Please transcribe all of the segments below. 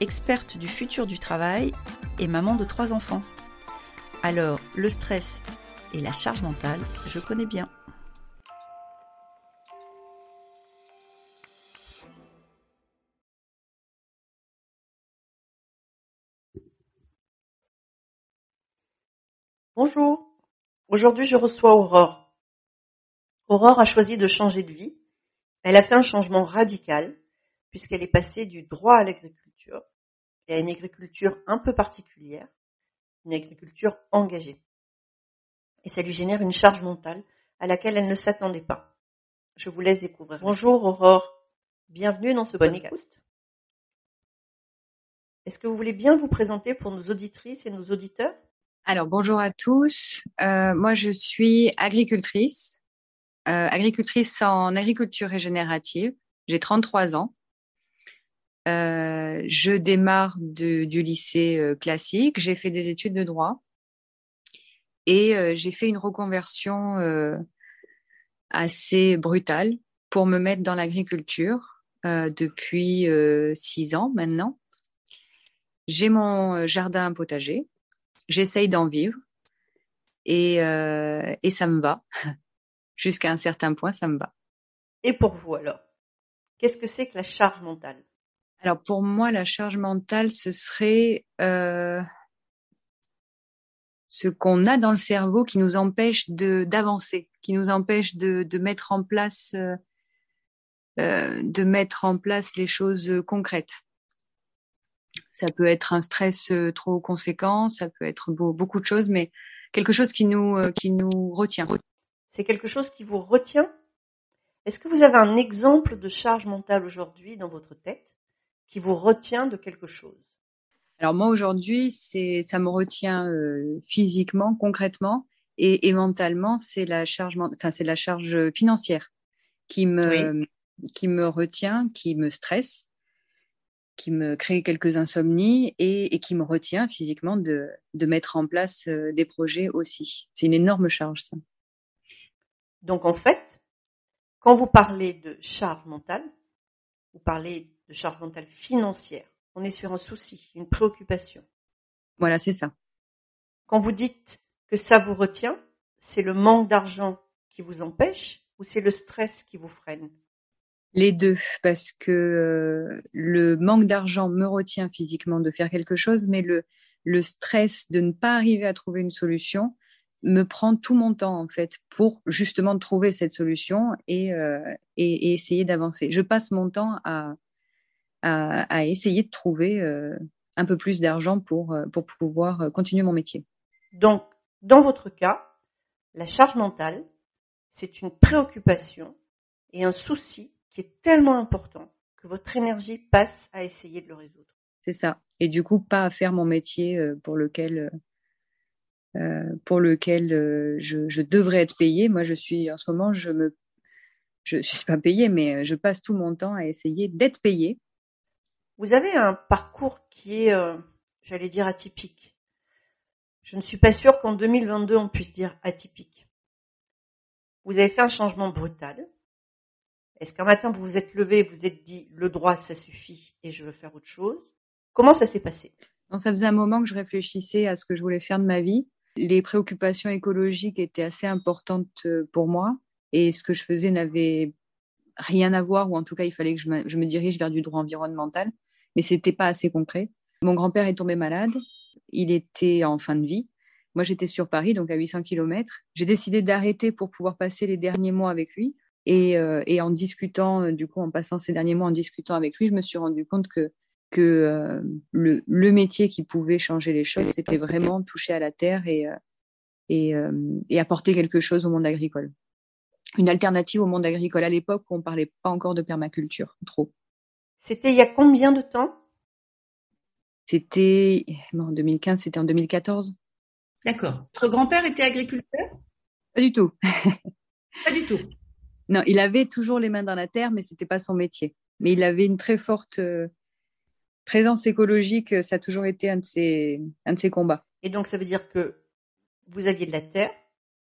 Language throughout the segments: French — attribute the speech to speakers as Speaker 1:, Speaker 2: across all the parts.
Speaker 1: experte du futur du travail et maman de trois enfants. Alors, le stress et la charge mentale, je connais bien.
Speaker 2: Bonjour, aujourd'hui je reçois Aurore. Aurore a choisi de changer de vie. Elle a fait un changement radical puisqu'elle est passée du droit à l'agriculture et à une agriculture un peu particulière, une agriculture engagée. Et ça lui génère une charge mentale à laquelle elle ne s'attendait pas. Je vous laisse découvrir. Bonjour Aurore, bienvenue dans ce podcast. Est-ce que vous voulez bien vous présenter pour nos auditrices et nos auditeurs?
Speaker 3: Alors bonjour à tous. Euh, moi je suis agricultrice, euh, agricultrice en agriculture régénérative. J'ai 33 ans. Euh, je démarre du lycée classique. J'ai fait des études de droit et j'ai fait une reconversion assez brutale pour me mettre dans l'agriculture depuis six ans maintenant. J'ai mon jardin potager j'essaye d'en vivre euh, et ça me va. Jusqu'à un certain point, ça me va.
Speaker 2: Et pour vous alors Qu'est-ce que c'est que la charge mentale?
Speaker 3: Alors pour moi, la charge mentale, ce serait euh, ce qu'on a dans le cerveau qui nous empêche de d'avancer, qui nous empêche de, de mettre en place euh, euh de mettre en place les choses concrètes. Ça peut être un stress euh, trop conséquent, ça peut être beaucoup de choses, mais quelque chose qui nous, euh, qui nous retient.
Speaker 2: C'est quelque chose qui vous retient? Est-ce que vous avez un exemple de charge mentale aujourd'hui dans votre tête? Qui vous retient de quelque chose
Speaker 3: Alors moi aujourd'hui, c'est ça me retient euh, physiquement, concrètement, et, et mentalement, c'est la charge, enfin c'est la charge financière qui me qui me retient, qui me stresse qui me crée quelques insomnies et, qui me retient physiquement de, mettre en place euh, des projets aussi. C'est une énorme charge, ça.
Speaker 2: Donc, en fait, quand vous parlez de charge mentale, vous parlez de charge mentale financière. On est sur un souci, une préoccupation.
Speaker 3: Voilà, c'est ça.
Speaker 2: Quand vous dites que ça vous retient, c'est le manque d'argent qui vous empêche ou c'est le stress qui vous freine?
Speaker 3: Les deux, parce que euh, le manque d'argent me retient physiquement de faire quelque chose, mais le, le stress de ne pas arriver à trouver une solution me prend tout mon temps en fait pour justement trouver cette solution et, euh, et, essayer d'avancer. Je passe mon temps à, à, essayer de trouver euh, un peu plus d'argent pour, pour pouvoir continuer mon métier.
Speaker 2: Donc, dans votre cas, la charge mentale, c'est une préoccupation et un souci est tellement important que votre énergie passe à essayer de le résoudre.
Speaker 3: C'est ça. Et du coup, pas à faire mon métier euh, pour lequel, euh, euh, pour lequel je, devrais être payée. Moi, je suis en ce moment, je me, je, suis pas payée, mais je passe tout mon temps à essayer d'être payée.
Speaker 2: Vous avez un parcours qui est, j'allais dire, atypique. Je ne suis pas sûre qu'en 2022 on puisse dire atypique. Vous avez fait un changement brutal est-ce qu'un matin vous vous êtes levé, vous vous êtes dit le droit ça suffit et je veux faire autre chose? Comment ça s'est passé?
Speaker 3: Ça faisait un moment que je réfléchissais à ce que je voulais faire de ma vie. Les préoccupations écologiques étaient assez importantes euh, pour moi et ce que je faisais n'avait rien à voir ou en tout cas il fallait que je me, dirige vers du droit environnemental, mais c'était pas assez concret. Mon grand-père est tombé malade, il était en fin de vie. Moi, j'étais sur Paris, donc à 800 km. J'ai décidé d'arrêter pour pouvoir passer les derniers mois avec lui. Euh, et, en discutant, euh, du coup, en passant ces derniers mois en discutant avec lui, je me suis rendu compte que, que euh, le, métier qui pouvait changer les choses, c'était vraiment toucher à la terre et, et, et, apporter quelque chose au monde agricole. Une alternative au monde agricole à l'époque où on parlait pas encore de permaculture, trop.
Speaker 2: C'était il y a combien de temps?
Speaker 3: C'était en 2015, c'était en 2014.
Speaker 1: D'accord. Votre grand-père était agriculteur?
Speaker 3: Pas du tout.
Speaker 1: pas du tout.
Speaker 3: Non, il avait toujours les mains dans la terre, mais c'était pas son métier. Mais il avait une très forte euh, présence écologique. Ça a toujours été un de ses, un de ses combats.
Speaker 2: Et donc, ça veut dire que vous aviez de la terre.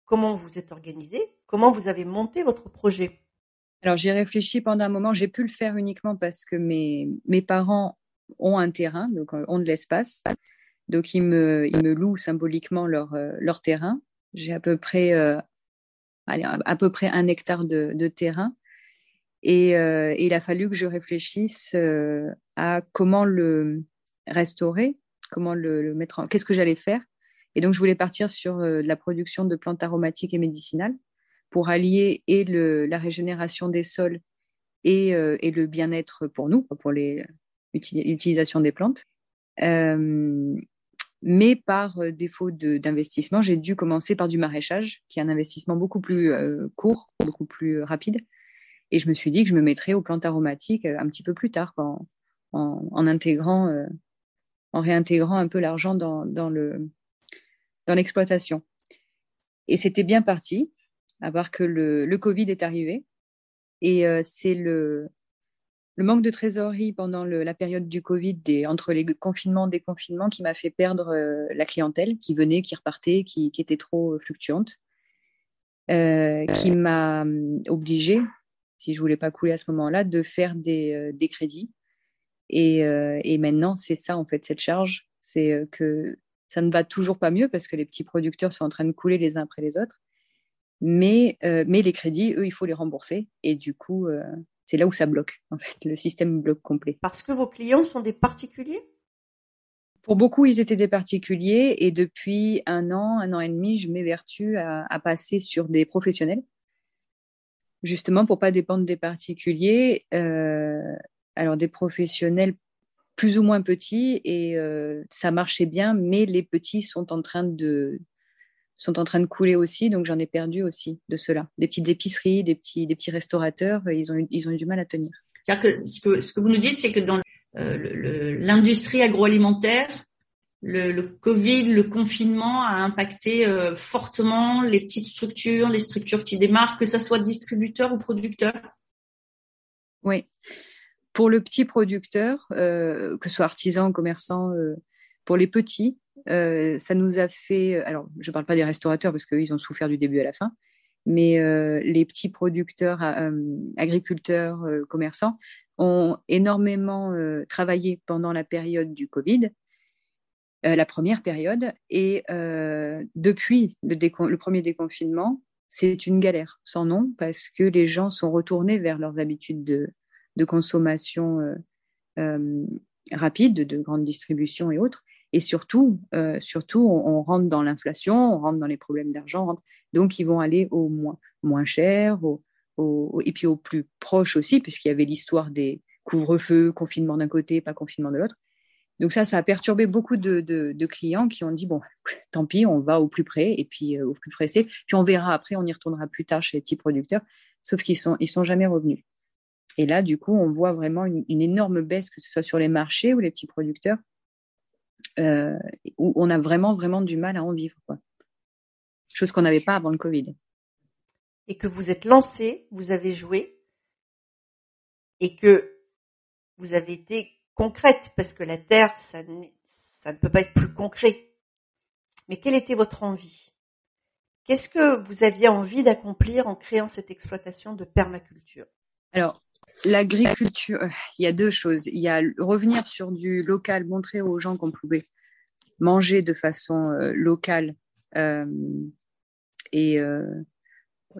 Speaker 2: Comment vous êtes organisé? Comment vous avez monté votre projet?
Speaker 3: Alors, j'ai réfléchi pendant un moment. J'ai pu le faire uniquement parce que mes, mes parents ont un terrain, donc euh, ont de l'espace. Donc, ils me, ils me louent symboliquement leur, euh, leur terrain. J'ai à peu près, euh, allez, à peu près un hectare de, terrain. Et, il a fallu que je réfléchisse à comment le restaurer, comment le, mettre en... Qu'est-ce que j'allais faire Et donc, je voulais partir sur la production de plantes aromatiques et médicinales pour allier et la régénération des sols et, et le bien-être pour nous, pour l'utilisation des plantes. Euh, mais par euh, défaut d'investissement, j'ai dû commencer par du maraîchage, qui est un investissement beaucoup plus euh, court, beaucoup plus rapide. Et je me suis dit que je me mettrais aux plantes aromatiques euh, un petit peu plus tard, en, intégrant, euh, en réintégrant un peu l'argent dans l'exploitation. Et c'était bien parti, à part que le, le Covid est arrivé. Et euh, c'est le, le manque de trésorerie pendant le, la période du Covid, des, entre les confinements, déconfinements, qui m'a fait perdre euh, la clientèle qui venait, qui repartait, qui, qui était trop fluctuante, euh, qui m'a hum, obligée, si je voulais pas couler à ce moment-là, de faire des, des crédits. Et, et maintenant, c'est ça en fait, cette charge, c'est que ça ne va toujours pas mieux parce que les petits producteurs sont en train de couler les uns après les autres. Mais, euh, mais les crédits, eux, il faut les rembourser. Et du coup, euh, c'est là où ça bloque, en fait, le système bloque complet.
Speaker 2: Parce que vos clients sont des particuliers?
Speaker 3: Pour beaucoup, ils étaient des particuliers et depuis un an, un an et demi, je m'évertue à, à passer sur des professionnels, justement pour pas dépendre des particuliers. Euh, alors des professionnels plus ou moins petits et ça marchait bien, mais les petits sont en train de sont en train de couler aussi, donc j'en ai perdu aussi de cela. Des petites épiceries, des petits, des petits restaurateurs, ils ont, eu, ils ont eu du mal à tenir.
Speaker 1: C'est-à-dire que ce, que ce que vous nous dites, c'est que dans euh, l'industrie agroalimentaire, le, le, Covid, le confinement a impacté euh, fortement les petites structures, les structures qui démarrent, que ce soit distributeur ou producteur
Speaker 3: Oui. Pour le petit producteur, euh, que ce soit artisan, commerçant, euh, pour les petits, euh, ça nous a fait. Alors, je ne parle pas des restaurateurs parce qu'ils ont souffert du début à la fin, mais euh, les petits producteurs, euh, agriculteurs, commerçants ont énormément travaillé pendant la période du Covid, la première période, et depuis le, premier déconfinement, c'est une galère sans nom parce que les gens sont retournés vers leurs habitudes de, de consommation rapide, de grande distribution et autres. Et surtout, euh, surtout on, rentre dans l'inflation, on rentre dans les problèmes d'argent. Donc, ils vont aller au moins, moins cher, et puis au plus proche aussi, puisqu'il y avait l'histoire des couvre-feux, confinement d'un côté, pas confinement de l'autre. Donc ça, ça a perturbé beaucoup de, clients qui ont dit, bon, tant pis, on va au plus près, et puis euh, au plus pressé, puis on verra après, on y retournera plus tard chez les petits producteurs, sauf qu'ils sont, ils sont jamais revenus. Et là, du coup, on voit vraiment une énorme baisse, que ce soit sur les marchés ou les petits producteurs, euh, où on a vraiment, vraiment du mal à en vivre. Quoi. Chose qu'on n'avait pas avant le Covid.
Speaker 2: Et que vous êtes lancé, vous avez joué, et que vous avez été concrète, parce que la Terre, ça, ça ne peut pas être plus concret. Mais quelle était votre envie? Qu'est-ce que vous aviez envie d'accomplir en créant cette exploitation de permaculture?
Speaker 3: Alors, l'agriculture, euh, il y a deux choses. Il y a revenir sur du local, montrer aux gens qu'on pouvait manger de façon euh, locale euh, et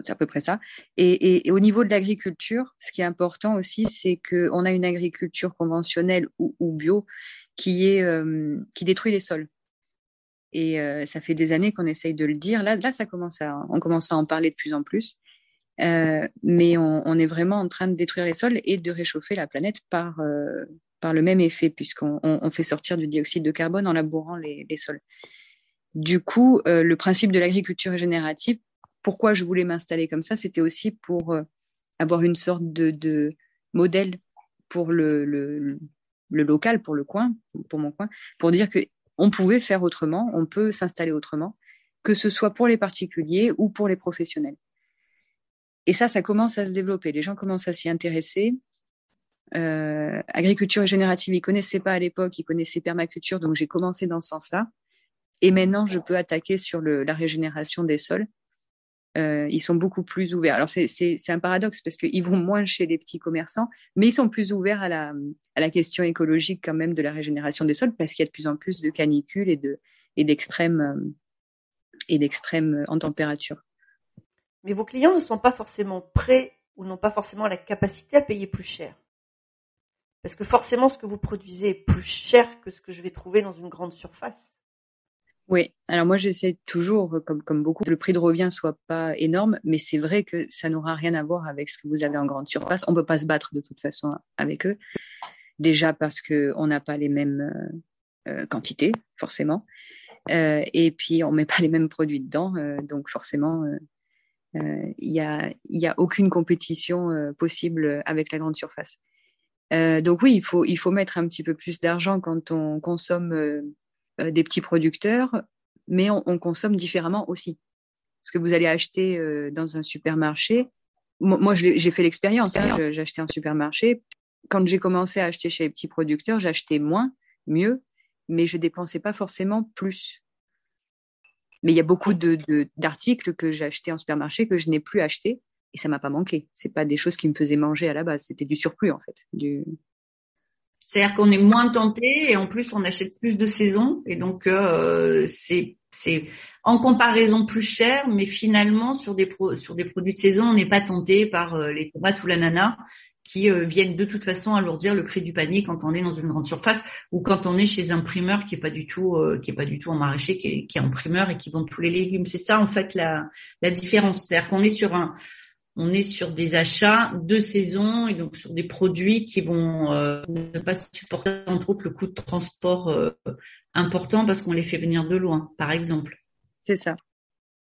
Speaker 3: c'est à peu près ça. Et, au niveau de l'agriculture, ce qui est important aussi, c'est qu'on a une agriculture conventionnelle ou, bio qui est qui détruit les sols. Et ça fait des années qu'on essaye de le dire. Là, là, ça commence à, on commence à en parler de plus en plus. Euh, mais on, est vraiment en train de détruire les sols et de réchauffer la planète par, euh, par le même effet, puisqu'on on, on fait sortir du dioxyde de carbone en labourant les, les sols. Du coup, euh, le principe de l'agriculture régénérative, pourquoi je voulais m'installer comme ça, c'était aussi pour avoir une sorte de, de, modèle pour le, le, le local pour le coin, pour mon coin, pour dire que on pouvait faire autrement, on peut s'installer autrement, que ce soit pour les particuliers ou pour les professionnels. Et ça, ça commence à se développer. Les gens commencent à s'y intéresser. Euh, agriculture régénérative, ils connaissaient pas à l'époque, ils connaissaient permaculture, donc j'ai commencé dans ce sens-là. Et maintenant, je peux attaquer sur la régénération des sols. Euh, ils sont beaucoup plus ouverts. Alors c'est un paradoxe parce qu'ils vont moins chez les petits commerçants, mais ils sont plus ouverts à la, question écologique quand même de la régénération des sols parce qu'il y a de plus en plus de canicules et de et d'extrêmes euh, en température.
Speaker 2: Mais vos clients ne sont pas forcément prêts ou n'ont pas forcément la capacité à payer plus cher. Parce que forcément, ce que vous produisez est plus cher que ce que je vais trouver dans une grande surface.
Speaker 3: Oui, alors moi j'essaie toujours, comme, comme beaucoup, que le prix de revient soit pas énorme, mais c'est vrai que ça n'aura rien à voir avec ce que vous avez en grande surface. On peut pas se battre de toute façon avec eux. Déjà parce que on n'a pas les mêmes euh, euh, quantités, forcément. Euh, et puis on met pas les mêmes produits dedans, euh, donc forcément il euh, y a, y a aucune compétition possible avec la grande surface. donc oui, il faut, il faut mettre un petit peu plus d'argent quand on consomme des petits producteurs, mais on, on, consomme différemment aussi. Parce que vous allez acheter dans un supermarché. Moi, j'ai fait l'expérience. Hein, j'ai acheté un supermarché. Quand j'ai commencé à acheter chez les petits producteurs, j'achetais moins, mieux, mais je dépensais pas forcément plus. Mais il y a beaucoup de, d'articles que j'ai achetés en supermarché que je n'ai plus achetés et ça m'a pas manqué. C'est pas des choses qui me faisaient manger à la base, c'était du surplus en fait. Du...
Speaker 4: C'est-à-dire qu'on est moins tenté et en plus on achète plus de saison et donc euh, c'est c'est en comparaison plus cher, mais finalement sur des sur des produits de saison on n'est pas tenté par euh, les tomates ou l'ananas qui euh, viennent de toute façon alourdir le prix du panier quand on est dans une grande surface ou quand on est chez un primeur qui est pas du tout euh, qui est pas du tout en maraîcher qui est, qui est primeur et qui vend tous les légumes. C'est ça en fait la, la différence. C'est-à-dire qu'on est sur un on est sur des achats de saison et donc sur des produits qui vont euh, ne pas supporter entre autres le coût de transport important parce qu'on les fait venir de loin par exemple.
Speaker 3: C'est ça.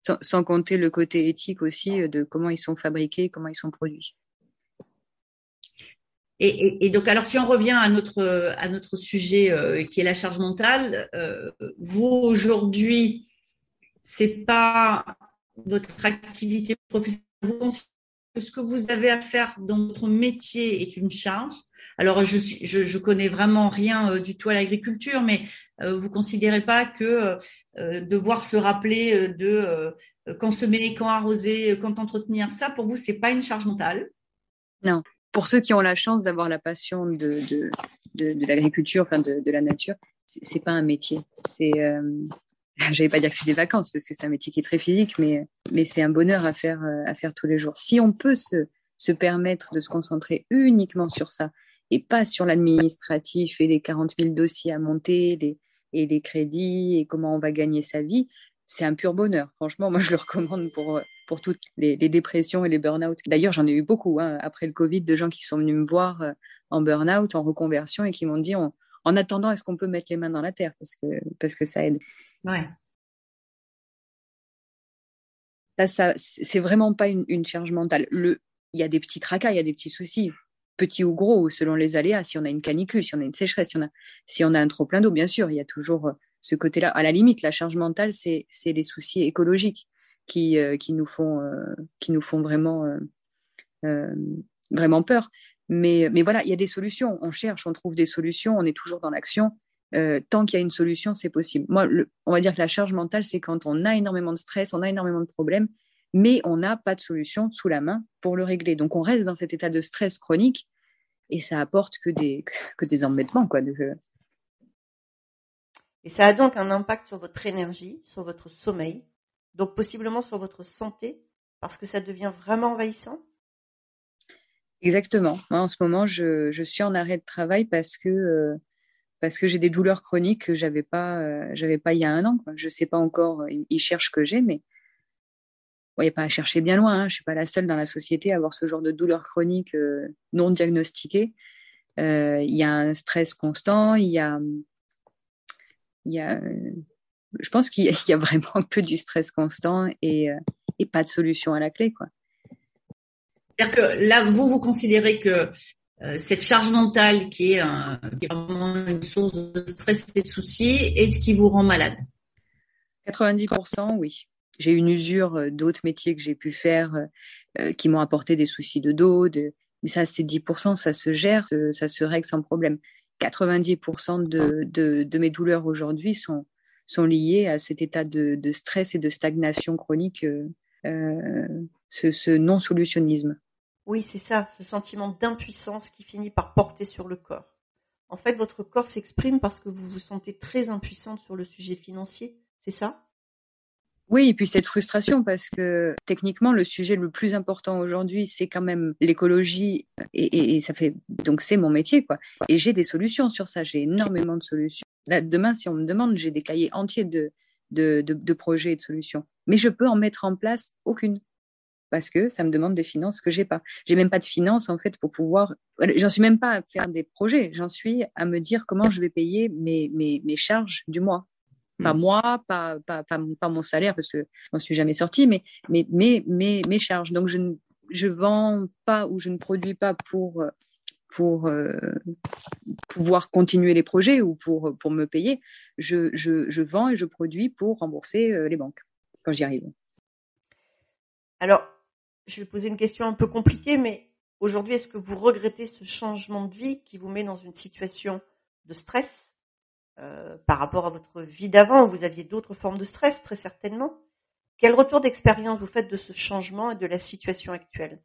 Speaker 3: Sans, sans compter le côté éthique aussi de comment ils sont fabriqués comment ils sont produits
Speaker 4: et, donc, alors, si on revient à notre, à notre sujet euh, qui est la charge mentale, euh, vous aujourd'hui, c'est pas votre activité professionnelle. Vous que ce que vous avez à faire dans votre métier est une charge. Alors, je, je, je connais vraiment rien euh, du tout à l'agriculture, mais vous considérez pas que devoir se rappeler de quand semer quand arroser, quand entretenir, ça pour vous, c'est pas une charge mentale?
Speaker 3: Non pour ceux qui ont la chance d'avoir la passion de, de, de, l'agriculture, enfin de, la nature, c'est pas un métier. C'est, euh, j'allais pas dire que c'est des vacances parce que c'est un métier qui est très physique, mais, mais c'est un bonheur à faire, à faire tous les jours. Si on peut se, se permettre de se concentrer uniquement sur ça et pas sur l'administratif et les 40 000 dossiers à monter les, et les crédits et comment on va gagner sa vie, c'est un pur bonheur. Franchement, moi, je le recommande pour, pour toutes les, dépressions et les burn-out. D'ailleurs, j'en ai eu beaucoup hein, après le Covid de gens qui sont venus me voir euh, en burn-out, en reconversion et qui m'ont dit en attendant, est-ce qu'on peut mettre les mains dans la terre parce que, parce que ça aide?
Speaker 4: Ouais.
Speaker 3: Ça, ça c'est vraiment pas une, une charge mentale. Le, il y a des petits tracas, il y a des petits soucis, petits ou gros, selon les aléas. Si on a une canicule, si on a une sécheresse, si on a, si on a un trop plein d'eau, bien sûr, il y a toujours euh, ce côté-là. À la limite, la charge mentale, c'est les soucis écologiques qui, euh, qui, nous, font, euh, qui nous font vraiment, euh, vraiment peur. Mais, mais voilà, il y a des solutions. On cherche, on trouve des solutions, on est toujours dans l'action. tant qu'il y a une solution, c'est possible. Moi, on va dire que la charge mentale, c'est quand on a énormément de stress, on a énormément de problèmes, mais on n'a pas de solution sous la main pour le régler. Donc, on reste dans cet état de stress chronique et ça apporte que des, que des embêtements, quoi. De,
Speaker 2: et ça a donc un impact sur votre énergie, sur votre sommeil, donc possiblement sur votre santé, parce que ça devient vraiment envahissant
Speaker 3: Exactement. Moi, en ce moment, je, suis en arrêt de travail parce que euh, que j'ai des douleurs chroniques que j'avais pas euh, pas il y a un an. Je sais pas encore. Euh, ils cherchent que j'ai, mais il n'y a pas à chercher bien loin. Hein. Je suis pas la seule dans la société à avoir ce genre de douleurs chroniques non diagnostiquées. Il y a un stress constant. Il y a il y a, je pense qu'il y, a vraiment que du stress constant et, euh, et pas de solution à la clé, quoi.
Speaker 4: C'est-à-dire que là, vous, vous considérez que cette charge mentale qui est, un, qui est, vraiment une source de stress et de soucis est ce qui vous rend malade?
Speaker 3: 90%, oui. J'ai une usure d'autres métiers que j'ai pu faire euh, qui m'ont apporté des soucis de dos, de... mais ça, c'est 10%, ça se gère, ça se règle sans problème. 90% de, de, mes douleurs aujourd'hui sont, sont liées à cet état de, stress et de stagnation chronique, euh, euh ce, ce non-solutionnisme.
Speaker 2: Oui, c'est ça, ce sentiment d'impuissance qui finit par porter sur le corps. En fait, votre corps s'exprime parce que vous vous sentez très impuissante sur le sujet financier, c'est ça?
Speaker 3: Oui, et puis cette frustration parce que techniquement le sujet le plus important aujourd'hui c'est quand même l'écologie et, ça fait donc c'est mon métier quoi. Et j'ai des solutions sur ça, j'ai énormément de solutions. Là, demain si on me demande, j'ai des cahiers entiers de, de, de, de projets et de solutions, mais je peux en mettre en place aucune parce que ça me demande des finances que j'ai pas. J'ai même pas de finances en fait pour pouvoir. J'en suis même pas à faire des projets. J'en suis à me dire comment je vais payer mes, mes, mes charges du mois. Pas mm. moi, pas, pas, pas, mon salaire, parce que je n'en suis jamais sortie, mais, mais, mais, mais mes charges. Donc, je ne je vends pas ou je ne produis pas pour, pour euh, pouvoir continuer les projets ou pour, pour me payer. Je, je, je vends et je produis pour rembourser euh, les banques quand j'y arrive.
Speaker 2: Alors, je vais poser une question un peu compliquée, mais aujourd'hui, est-ce que vous regrettez ce changement de vie qui vous met dans une situation de stress? Euh, par rapport à votre vie d'avant, vous aviez d'autres formes de stress, très certainement. Quel retour d'expérience vous faites de ce changement et de la situation actuelle?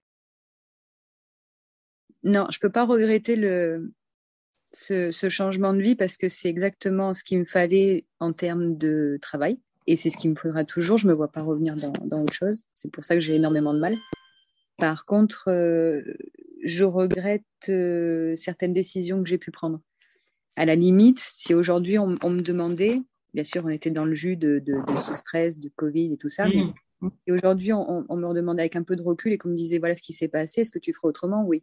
Speaker 3: Non, je ne peux pas regretter le, ce, changement de vie parce que c'est exactement ce qu'il me fallait en termes de travail. Et c'est ce qu'il me faudra toujours. Je ne me vois pas revenir dans, dans autre chose. C'est pour ça que j'ai énormément de mal. Par contre, euh, je regrette euh, certaines décisions que j'ai pu prendre à la limite, si aujourd'hui on, me demandait, bien sûr, on était dans le jus de, de, ce stress, de Covid et tout ça, mais et aujourd'hui on, on, me redemandait avec un peu de recul et qu'on me disait voilà ce qui s'est passé, est-ce que tu ferais autrement? Oui.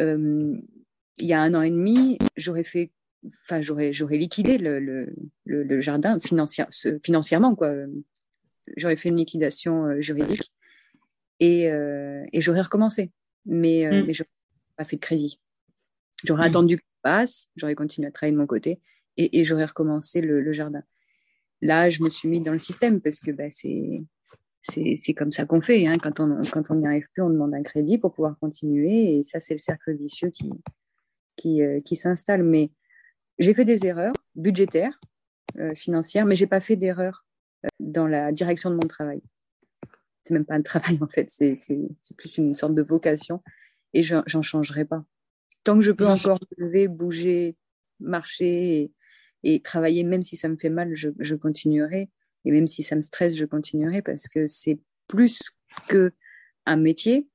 Speaker 3: Euh, il y a un an et demi, j'aurais fait, enfin j'aurais j'aurais liquidé le, le, le, jardin financière, financièrement quoi. J'aurais fait une liquidation euh, juridique et, euh, et j'aurais recommencé, mais euh, mmh. mais j'aurais pas fait de crédit. J'aurais mmh. attendu j'aurais continué à travailler de mon côté et, j'aurais recommencé le, jardin. Là, je me suis mis dans le système parce que bah, c'est comme ça qu'on fait. Hein. Quand on n'y arrive plus, on demande un crédit pour pouvoir continuer et ça, c'est le cercle vicieux qui euh, s'installe. Mais j'ai fait des erreurs budgétaires, euh, financières, mais j'ai pas fait d'erreurs euh, dans la direction de mon travail. C'est même pas un travail en fait, c'est plus une sorte de vocation et j'en changerai pas tant que je peux encore lever, bouger, marcher et, travailler, même si ça me fait mal, je, continuerai. Et même si ça me stresse, je continuerai parce que c'est plus que un métier,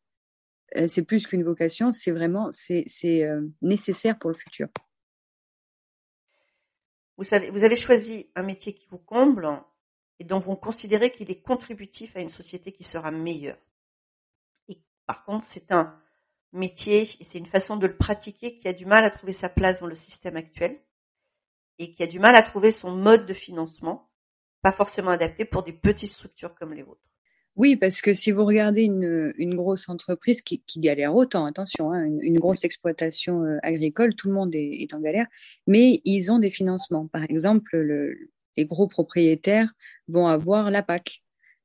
Speaker 3: euh, c'est plus qu'une vocation, c'est vraiment c'est euh, nécessaire pour le futur.
Speaker 2: Vous savez, vous avez choisi un métier qui vous comble et dont vous considérez qu'il est contributif à une société qui sera meilleure. Et par contre, c'est un métier, c'est une façon de le pratiquer qui a du mal à trouver sa place dans le système actuel et qui a du mal à trouver son mode de financement, pas forcément adapté pour des petites structures comme les vôtres.
Speaker 3: Oui, parce que si vous regardez une, grosse entreprise qui, galère autant, attention, hein, une, grosse exploitation euh, agricole, tout le monde est, en galère, mais ils ont des financements. Par exemple, le, les gros propriétaires vont avoir la PAC,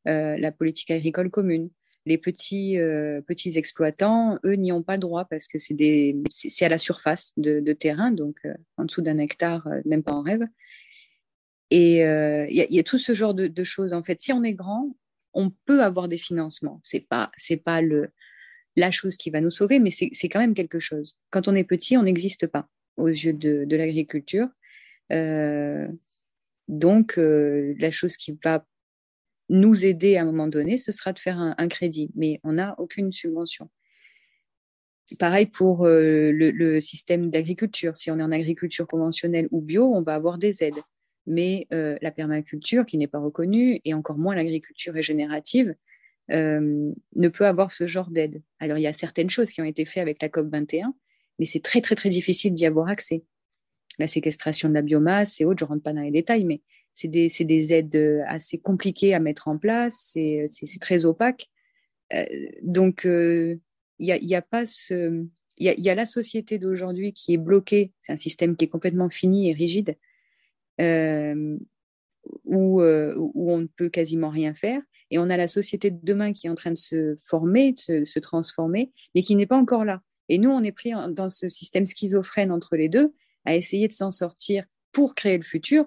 Speaker 3: euh, la politique agricole commune les petits euh, petits exploitants, eux, n'y ont pas le droit parce que c'est des c'est à la surface de, terrain, donc euh, en dessous d'un hectare, euh, même pas en rêve. Et il y a, tout ce genre de, choses. En fait, si on est grand, on peut avoir des financements. C'est pas c'est pas le la chose qui va nous sauver, mais c'est quand même quelque chose. Quand on est petit, on n'existe pas aux yeux de l'agriculture. donc, la chose qui va nous aider à un moment donné, ce sera de faire un, crédit, mais on n'a aucune subvention. Pareil pour euh, le, système d'agriculture. Si on est en agriculture conventionnelle ou bio, on va avoir des aides. Mais euh, la permaculture, qui n'est pas reconnue, et encore moins l'agriculture régénérative, euh, ne peut avoir ce genre d'aide. Alors, il y a certaines choses qui ont été faites avec la COP 21, mais c'est très, très, très difficile d'y avoir accès. La séquestration de la biomasse et autres, je rentre pas dans les détails, mais c'est des, des, aides euh, assez compliquées à mettre en place, c'est très opaque. Euh, donc, il euh, a, y a, pas ce, il y, a la société d'aujourd'hui qui est bloquée, c'est un système qui est complètement fini et rigide, euh, où, euh, où on ne peut quasiment rien faire. Et on a la société de demain qui est en train de se former, de se transformer, mais qui n'est pas encore là. Et nous, on est pris dans ce système schizophrène entre les deux, à essayer de s'en sortir pour créer le futur,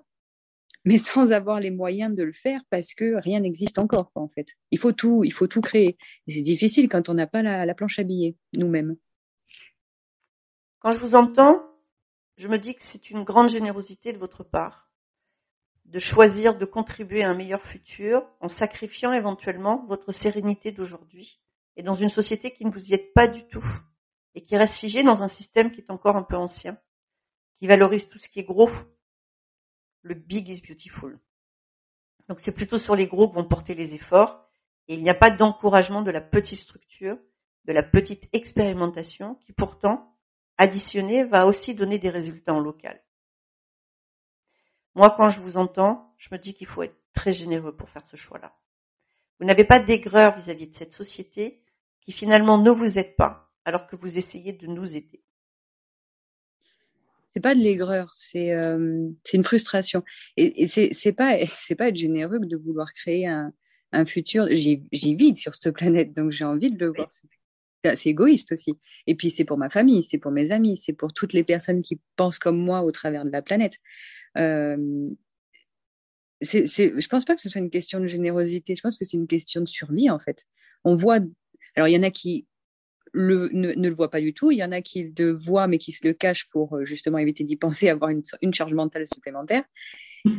Speaker 3: mais sans avoir les moyens de le faire parce que rien n'existe encore, en fait. Il faut tout, il faut tout créer. Et c'est difficile quand on n'a pas la, la planche à billets, nous-mêmes.
Speaker 2: Quand je vous entends, je me dis que c'est une grande générosité de votre part de choisir de contribuer à un meilleur futur en sacrifiant éventuellement votre sérénité d'aujourd'hui et dans une société qui ne vous y aide pas du tout et qui reste figée dans un système qui est encore un peu ancien, qui valorise tout ce qui est gros. Le big is beautiful. Donc c'est plutôt sur les gros que vont porter les efforts et il n'y a pas d'encouragement de la petite structure, de la petite expérimentation qui pourtant additionné va aussi donner des résultats en local. Moi, quand je vous entends, je me dis qu'il faut être très généreux pour faire ce choix-là. Vous n'avez pas d'aigreur vis-à-vis de cette société qui finalement ne vous aide pas alors que vous essayez de nous aider.
Speaker 3: C'est pas de l'aigreur, c'est euh, une frustration. Et, et c'est pas c'est pas être généreux que de vouloir créer un, un futur. J'y vis sur cette planète, donc j'ai envie de le voir c'est égoïste aussi. Et puis c'est pour ma famille, c'est pour mes amis, c'est pour toutes les personnes qui pensent comme moi au travers de la planète. Euh, c'est, je pense pas que ce soit une question de générosité, je pense que c'est une question de survie en fait. On voit, alors il y en a qui le, ne, le voient pas du tout, il y en a qui le voient mais qui se le cachent pour euh, justement éviter d'y penser, avoir une, une charge mentale supplémentaire.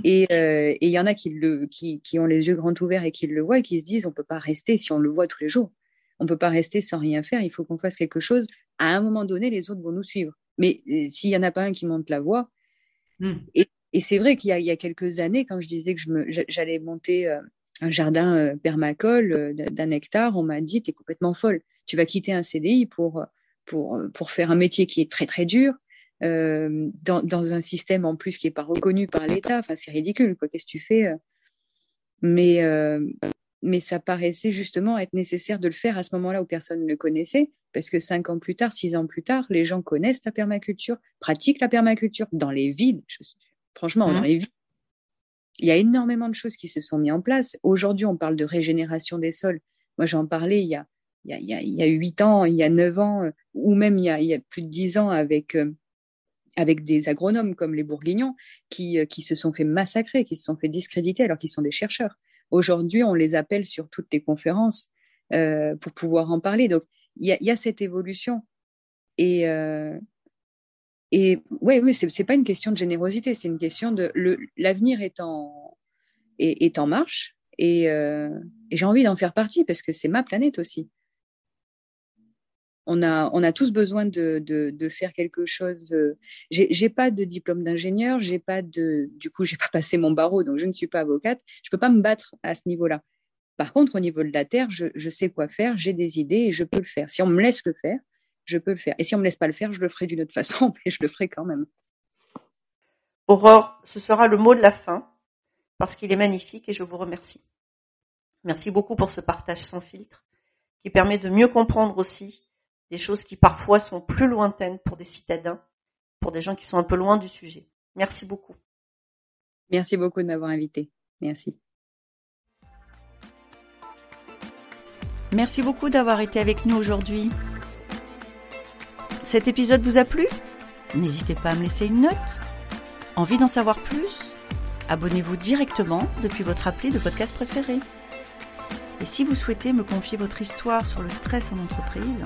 Speaker 3: Et, euh, et il y en a qui, le, qui, qui ont les yeux grands ouverts et qui le voient et qui se disent on peut pas rester si on le voit tous les jours on ne peut pas rester sans rien faire, il faut qu'on fasse quelque chose. À un moment donné, les autres vont nous suivre. Mais euh, s'il n'y en a pas un qui monte la voie, hmm. et, c'est vrai qu'il y, a quelques années, quand je disais que j'allais monter un jardin permacole d'un hectare, on m'a dit, tu es complètement folle, tu vas quitter un CDI pour, pour, pour faire un métier qui est très très dur, dans, un système en plus qui n'est pas reconnu par l'État. Enfin, c'est ridicule, quoi. Qu'est-ce que tu fais Mais mais ça paraissait justement être nécessaire de le faire à ce moment-là où personne ne le connaissait, parce que cinq ans plus tard, six ans plus tard, les gens connaissent la permaculture, pratiquent la permaculture dans les villes. franchement, dans mmh. les villes, il y a énormément de choses qui se sont mises en place. Aujourd'hui, on parle de régénération des sols. Moi, j'en parlais il y a il y a, huit ans, il y a neuf ans, euh, ou même il y a, plus de dix ans avec euh, avec des agronomes comme les Bourguignons qui, euh, qui se sont fait massacrer, qui se sont fait discréditer alors qu'ils sont des chercheurs. Aujourd'hui, on les appelle sur toutes les conférences pour pouvoir en parler. Donc, il y a, cette évolution. Et, euh, et ouais, oui, c'est pas une question de générosité, c'est une question de l'avenir est en, est, en marche et j'ai envie d'en faire partie parce que c'est ma planète aussi on a, on a tous besoin de, faire quelque chose. J'ai pas de diplôme d'ingénieur, j'ai pas de, du coup, j'ai pas passé mon barreau, donc je ne suis pas avocate. Je peux pas me battre à ce niveau-là. Par contre, au niveau de la terre, je, je sais quoi faire, j'ai des idées et je peux le faire. Si on me laisse le faire, je peux le faire. Et si on me laisse pas le faire, je le ferai d'une autre façon, mais je le ferai quand même.
Speaker 2: Aurore, ce sera le mot de la fin parce qu'il est magnifique et je vous remercie. Merci beaucoup pour ce partage sans filtre qui permet de mieux comprendre aussi des choses qui parfois sont plus lointaines pour des citadins, pour des gens qui sont un peu loin du sujet. Merci beaucoup.
Speaker 3: Merci beaucoup de m'avoir invité. Merci.
Speaker 1: Merci beaucoup d'avoir été avec nous aujourd'hui. Cet épisode vous a plu? N'hésitez pas à me laisser une note. Envie d'en savoir plus? Abonnez-vous directement depuis votre appli de podcast préféré. Et si vous souhaitez me confier votre histoire sur le stress en entreprise,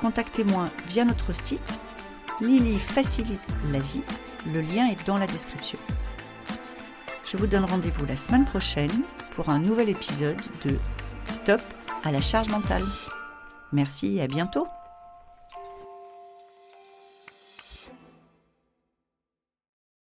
Speaker 1: contactez-moi via notre site. Lily facilite la vie. Le lien est dans la description. Je vous donne rendez-vous la semaine prochaine pour un nouvel épisode de Stop à la charge mentale. Merci et à bientôt